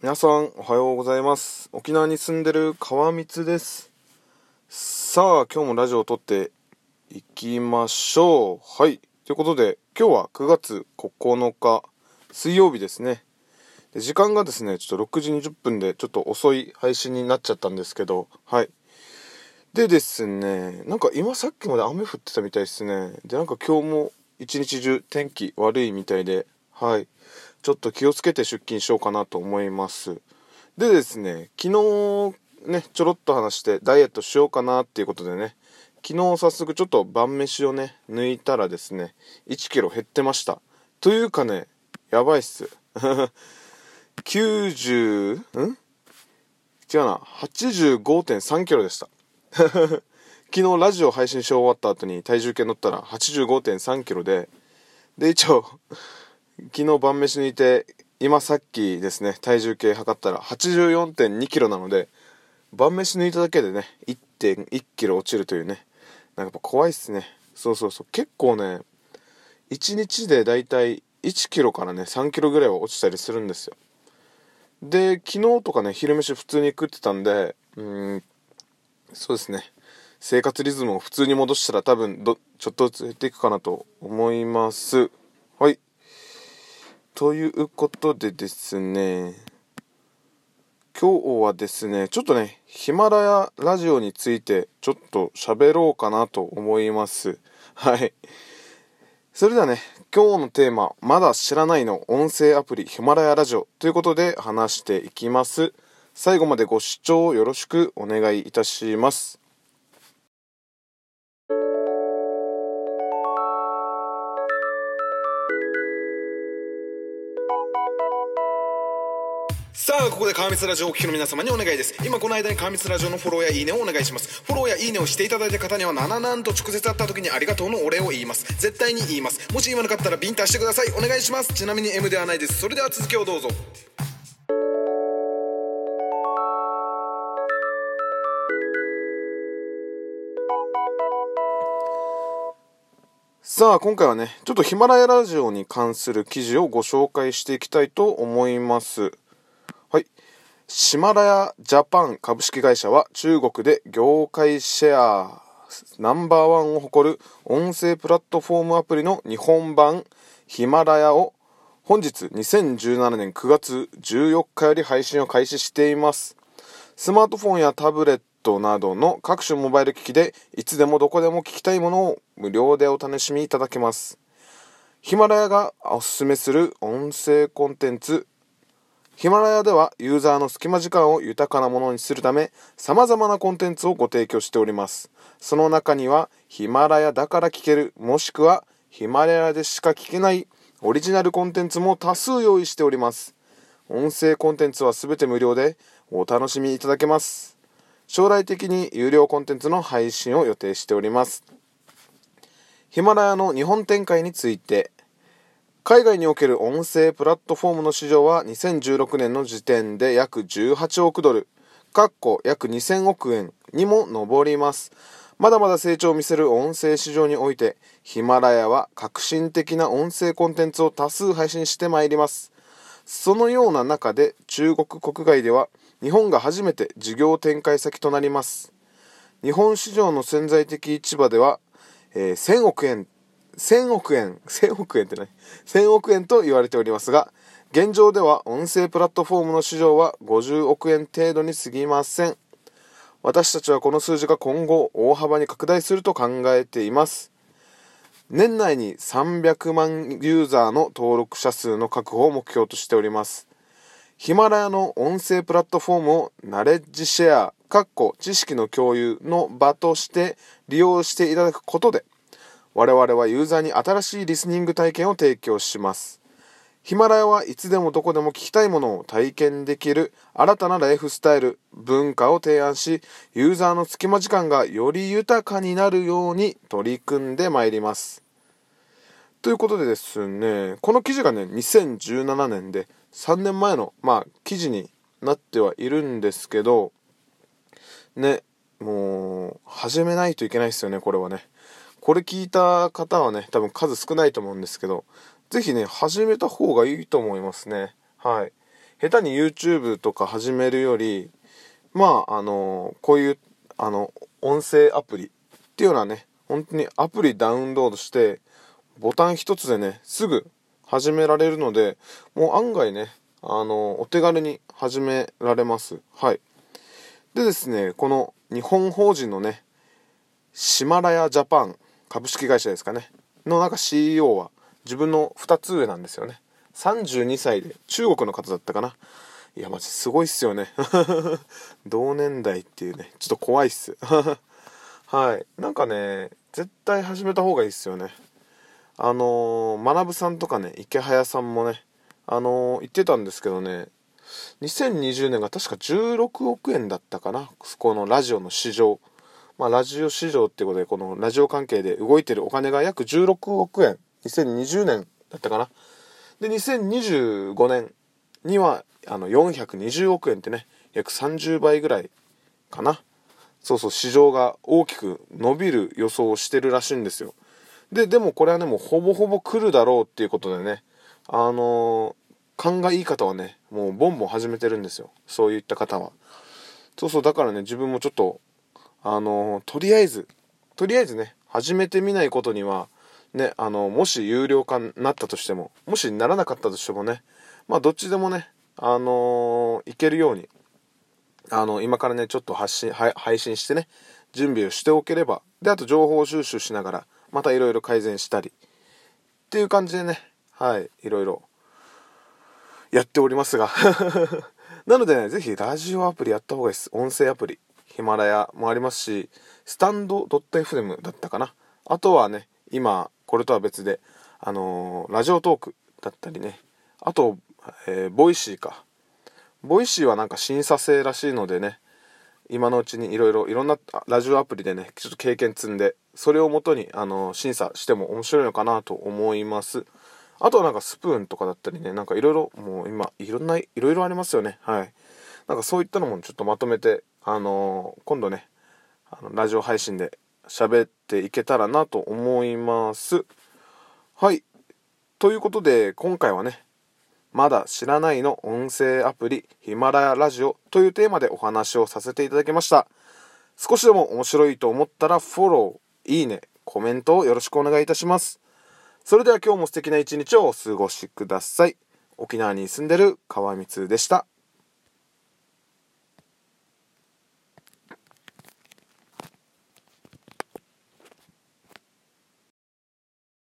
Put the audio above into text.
皆さんおはようございます。沖縄に住んでる川光です。さあ今日もラジオを撮っていきましょう。はい。ということで今日は9月9日水曜日ですね。で時間がですねちょっと6時20分でちょっと遅い配信になっちゃったんですけどはい。でですねなんか今さっきまで雨降ってたみたいですね。でなんか今日も一日中天気悪いみたいではい。ちょっと気をつけて出勤しようかなと思います。でですね昨日ねちょろっと話してダイエットしようかなっていうことでね昨日早速ちょっと晩飯をね抜いたらですね1キロ減ってました。というかねやばいっす。90ん？違うな。85.3キロでした。昨日ラジオ配信し終わった後に体重計乗ったら85.3キロでで一応昨日晩飯抜いて今さっきですね体重計測ったら84.2キロなので晩飯抜いただけでね1.1キロ落ちるというねなんかやっぱ怖いっすね。そうそうそう。結構ね1日でだいたい1キロからね3キロぐらいは落ちたりするんですよ。で昨日とかね昼飯普通に食ってたんでうんそうですね。生活リズムを普通に戻したら多分どちょっとずつ減っていくかなと思います。ということでですね今日はですねちょっとねヒマラヤラジオについてちょっと喋ろうかなと思います。はい。それではね今日のテーマ「まだ知らない」の音声アプリヒマラヤラジオということで話していきます。最後までご視聴よろしくお願いいたします。さあここで川光ラジオをお聞きの皆様にお願いです。今この間に川光ラジオのフォローやいいねをお願いします。フォローやいいねをしていただいた方にはなななんと直接会った時にありがとうのお礼を言います。絶対に言います。もし言わなかったらビンタしてください。お願いします。ちなみに M ではないです。それでは続きをどうぞ。さあ今回はねちょっとヒマラヤラジオに関する記事をご紹介していきたいと思います。はい。シマラヤジャパン株式会社は中国で業界シェアナンバーワンを誇る音声プラットフォームアプリの日本版ヒマラヤを本日2017年9月14日より配信を開始しています。スマートフォンやタブレットなどの各種モバイル機器でいつでもどこでも聞きたいものを無料でお楽しみいただけます。ヒマラヤがおすすめする音声コンテンツヒマラヤではユーザーの隙間時間を豊かなものにするため様々なコンテンツをご提供しております。その中にはヒマラヤだから聞けるもしくはヒマラヤでしか聞けないオリジナルコンテンツも多数用意しております。音声コンテンツは全て無料でお楽しみいただけます。将来的に有料コンテンツの配信を予定しております。ヒマラヤの日本展開について海外における音声プラットフォームの市場は2016年の時点で約18億ドル、かっこ約2000億円にも上ります。まだまだ成長を見せる音声市場において、ヒマラヤは革新的な音声コンテンツを多数配信してまいります。そのような中で中国国外では日本が初めて事業展開先となります。日本市場の潜在的市場では、えー、1000億円1000億円、1000億円ってね、1000億円と言われておりますが、現状では音声プラットフォームの市場は50億円程度に過ぎません。私たちはこの数字が今後大幅に拡大すると考えています。年内に300万ユーザーの登録者数の確保を目標としております。ヒマラヤの音声プラットフォームをナレッジシェア、かっこ知識の共有の場として利用していただくことで、我々はユーザーに新しいリスニング体験を提供します。ヒマラヤはいつでもどこでも聞きたいものを体験できる新たなライフスタイル、文化を提案し、ユーザーの隙間時間がより豊かになるように取り組んでまいります。ということでですね、この記事がね、2017年で3年前の、まあ、記事になってはいるんですけど、ね、もう、始めないといけないですよね、これはね。これ聞いた方はね、多分数少ないと思うんですけど、ぜひね、始めた方がいいと思いますね。はい。下手に YouTube とか始めるより、まあ、あの、こういう、あの、音声アプリっていうのはね、本当にアプリダウンロードして、ボタン一つでね、すぐ始められるので、もう案外ね、あの、お手軽に始められます。はい。でですね、この日本法人のね、シマラヤジャパン株式会社ですかね、のなんか CEO は自分の2つ上なんですよね。32歳で中国の方だったかな。いや、マジすごいっすよね。同年代っていうね、ちょっと怖いっす。はい。なんかね、絶対始めた方がいいっすよね。あのー、学さんとかね、池早さんもね、あのー、言ってたんですけどね、2020年が確か16億円だったかな、このラジオの市場。まあ、ラジオ市場ってことで、このラジオ関係で動いてるお金が約16億円、2020年だったかな。で、2025年には、あの、420億円ってね、約30倍ぐらいかな。そうそう、市場が大きく伸びる予想をしてるらしいんですよ。で、でもこれはね、もうほぼほぼ来るだろうっていうことでね、あの、勘がいい方はね、もうボンボン始めてるんですよ。そういった方は。そうそう、だからね、自分もちょっと、あの、とりあえず、とりあえずね、始めてみないことには、ね、あの、もし有料化になったとしても、もしならなかったとしてもね、まあ、どっちでもね、あの、いけるように、あの、今からね、ちょっと発信、配信してね、準備をしておければ、で、あと情報収集しながら、またいろいろ改善したりっていう感じでねはいいろいろやっておりますが。なのでね是非ラジオアプリやった方がいいです。音声アプリ。ヒマラヤもありますしスタンド .fm だったかな。あとはね今これとは別であのー、 Radiotalk だったりね。あと、えー、 Voicy か。Voicy はなんか審査制らしいのでね今のうちにいろいろいろんなラジオアプリでねちょっと経験積んでそれをもとにあの審査しても面白いのかなと思います。あとはなんかスプーンとかだったりねなんかいろいろもう今いろんないろいろありますよね。はい。なんかそういったのもちょっとまとめてあの、今度ねあのラジオ配信で喋っていけたらなと思いますはいということで今回はねまだ知らないの音声アプリヒマラヤラジオというテーマでお話をさせていただきました。少しでも面白いと思ったらフォロー、いいね、コメントをよろしくお願いいたします。それでは今日も素敵な一日をお過ごしください。沖縄に住んでる川光でした。